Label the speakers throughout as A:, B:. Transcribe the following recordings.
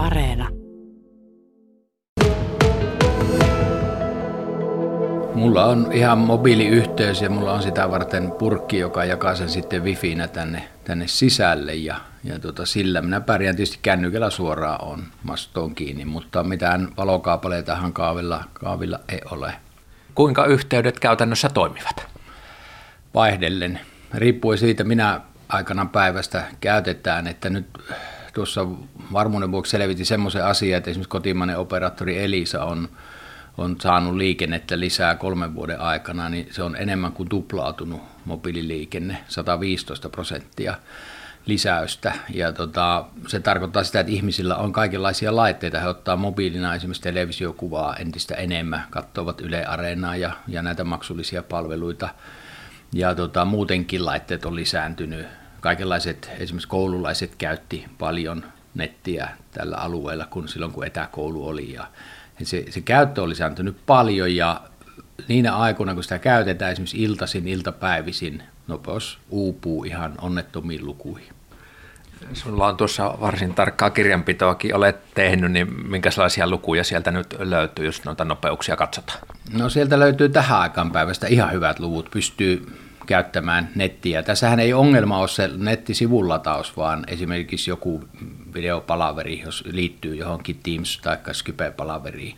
A: Areena.
B: Mulla on ihan mobiiliyhteys ja mulla on sitä varten purkki, joka jakaa sen sitten wifinä tänne, tänne sisälle ja, ja tota, sillä minä pärjään tietysti kännykällä suoraan on mastoon kiinni, mutta mitään valokaapaleitahan kaavilla, kaavilla ei ole.
C: Kuinka yhteydet käytännössä toimivat?
B: Vaihdellen. Riippuen siitä, minä aikana päivästä käytetään, että nyt tuossa varmuuden vuoksi selvitin semmoisen asian, että esimerkiksi kotimainen operaattori Elisa on, on saanut liikennettä lisää kolmen vuoden aikana, niin se on enemmän kuin tuplautunut mobiililiikenne, 115 prosenttia lisäystä. Ja tota, se tarkoittaa sitä, että ihmisillä on kaikenlaisia laitteita. He ottaa mobiilina esimerkiksi televisiokuvaa entistä enemmän, katsovat Yle Areenaa ja, ja näitä maksullisia palveluita. Ja tota, muutenkin laitteet on lisääntynyt kaikenlaiset, esimerkiksi koululaiset käytti paljon nettiä tällä alueella kun silloin, kun etäkoulu oli. Ja se, se käyttö oli lisääntynyt paljon ja niinä aikoina, kun sitä käytetään, esimerkiksi iltaisin, iltapäivisin, nopeus uupuu ihan onnettomiin lukuihin.
C: Sulla on tuossa varsin tarkkaa kirjanpitoakin olet tehnyt, niin minkälaisia lukuja sieltä nyt löytyy, jos noita nopeuksia katsotaan?
B: No sieltä löytyy tähän aikaan päivästä ihan hyvät luvut. Pystyy käyttämään nettiä. Tässähän ei ongelma ole se nettisivullataus, lataus, vaan esimerkiksi joku videopalaveri, jos liittyy johonkin Teams- tai Skype-palaveriin,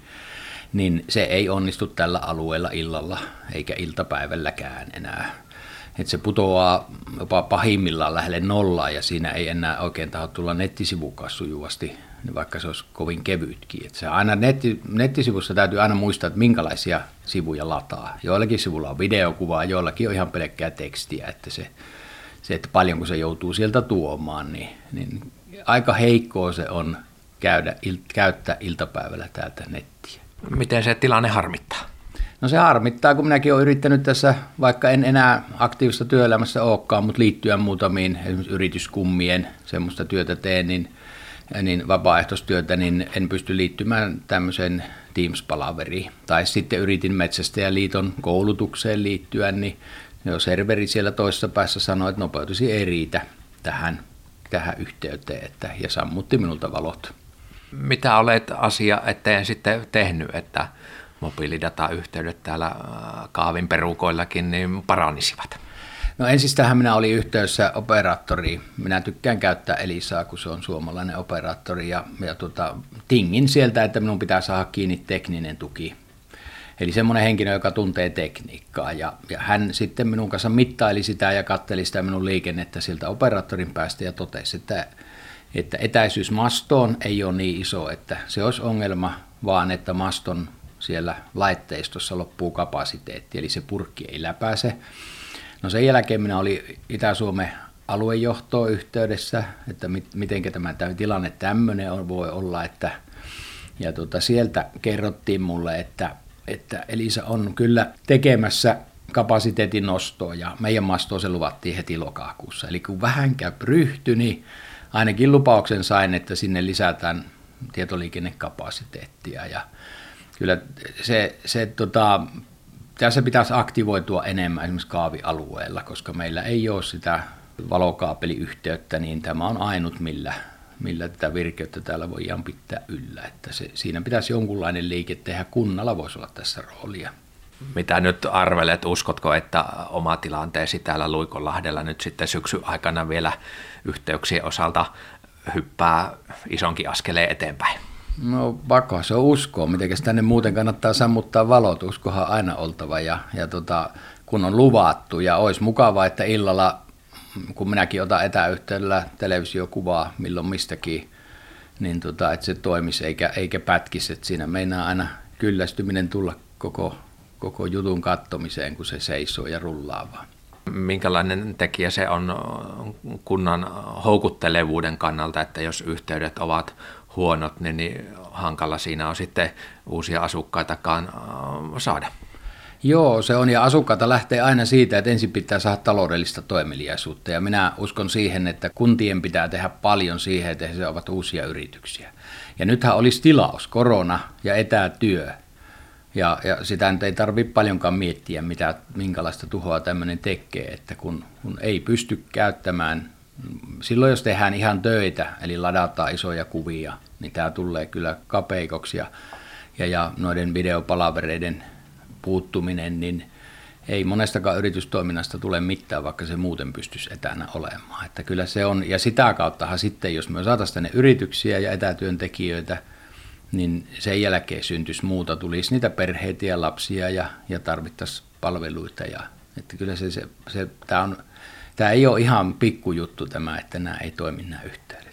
B: niin se ei onnistu tällä alueella illalla eikä iltapäivälläkään enää. Et se putoaa jopa pahimmillaan lähelle nollaa ja siinä ei enää oikein taho tulla nettisivukaan sujuvasti niin vaikka se olisi kovin kevytkin. Että se aina netti, nettisivussa täytyy aina muistaa, että minkälaisia sivuja lataa. Joillakin sivulla on videokuvaa, joillakin on ihan pelkkää tekstiä, että se, se että paljonko se joutuu sieltä tuomaan, niin, niin aika heikkoa se on käydä, il, käyttää iltapäivällä täältä nettiä.
C: Miten se tilanne harmittaa?
B: No se harmittaa, kun minäkin olen yrittänyt tässä, vaikka en enää aktiivista työelämässä olekaan, mutta liittyä muutamiin esimerkiksi yrityskummien semmoista työtä teen, niin – niin vapaaehtoistyötä, niin en pysty liittymään tämmöiseen Teams-palaveriin. Tai sitten yritin Metsästäjäliiton koulutukseen liittyä, niin jo serveri siellä toisessa päässä sanoi, että nopeutusi ei riitä tähän, tähän yhteyteen että, ja sammutti minulta valot.
C: Mitä olet asia eteen sitten tehnyt, että mobiilidatayhteydet täällä äh, kaavin perukoillakin niin paranisivat?
B: No ensistähän minä olin yhteydessä operaattoriin. Minä tykkään käyttää Elisaa, kun se on suomalainen operaattori. Ja, ja tota, tingin sieltä, että minun pitää saada kiinni tekninen tuki. Eli semmoinen henkilö, joka tuntee tekniikkaa. Ja, ja hän sitten minun kanssa mittaili sitä ja katteli sitä minun liikennettä siltä operaattorin päästä ja totesi, että, että etäisyys mastoon ei ole niin iso, että se olisi ongelma, vaan että maston siellä laitteistossa loppuu kapasiteetti, eli se purkki ei läpäise. No sen jälkeen minä olin Itä-Suomen aluejohtoon yhteydessä, että mit, miten tämä, tämä tilanne tämmöinen on, voi olla, että ja tuota, sieltä kerrottiin mulle, että, että Elisa on kyllä tekemässä kapasiteetin nostoa ja meidän mastoa se luvattiin heti lokakuussa. Eli kun vähän käy ryhty, niin ainakin lupauksen sain, että sinne lisätään tietoliikennekapasiteettia ja kyllä se, se tota, tässä pitäisi aktivoitua enemmän esimerkiksi kaavialueella, koska meillä ei ole sitä valokaapeliyhteyttä, niin tämä on ainut, millä, millä tätä virkeyttä täällä voidaan pitää yllä. Että se, siinä pitäisi jonkunlainen liike tehdä, kunnalla voisi olla tässä roolia.
C: Mitä nyt arvelet, uskotko, että oma tilanteesi täällä Luikonlahdella nyt sitten syksy aikana vielä yhteyksien osalta hyppää isonkin askeleen eteenpäin?
B: No pakko se on uskoa, miten tänne muuten kannattaa sammuttaa valot, uskohan aina oltava ja, ja tota, kun on luvattu ja olisi mukavaa, että illalla, kun minäkin otan etäyhteydellä televisiokuvaa milloin mistäkin, niin tota, että se toimisi eikä, eikä pätkisi, että siinä meinaa aina kyllästyminen tulla koko, koko jutun kattomiseen, kun se seisoo ja rullaa vaan.
C: Minkälainen tekijä se on kunnan houkuttelevuuden kannalta, että jos yhteydet ovat huonot, niin, niin hankala siinä on sitten uusia asukkaitakaan äh, saada.
B: Joo, se on ja asukkaita lähtee aina siitä, että ensin pitää saada taloudellista toimeliaisuutta ja minä uskon siihen, että kuntien pitää tehdä paljon siihen, että he ovat uusia yrityksiä. Ja nythän olisi tilaus, korona ja etätyö. Ja, ja sitä nyt ei tarvitse paljonkaan miettiä, mitä, minkälaista tuhoa tämmöinen tekee, että kun, kun ei pysty käyttämään silloin jos tehdään ihan töitä, eli ladataan isoja kuvia, niin tämä tulee kyllä kapeikoksi ja, ja, ja noiden videopalavereiden puuttuminen, niin ei monestakaan yritystoiminnasta tule mitään, vaikka se muuten pystyisi etänä olemaan. Että kyllä se on, ja sitä kauttahan sitten, jos me saataisiin tänne yrityksiä ja etätyöntekijöitä, niin sen jälkeen syntyisi muuta, tulisi niitä perheitä ja lapsia ja, ja tarvittaisiin palveluita. Ja, että kyllä se, se, se tämä, on, tämä ei ole ihan pikkujuttu tämä, että nämä ei toimi nämä yhteydet.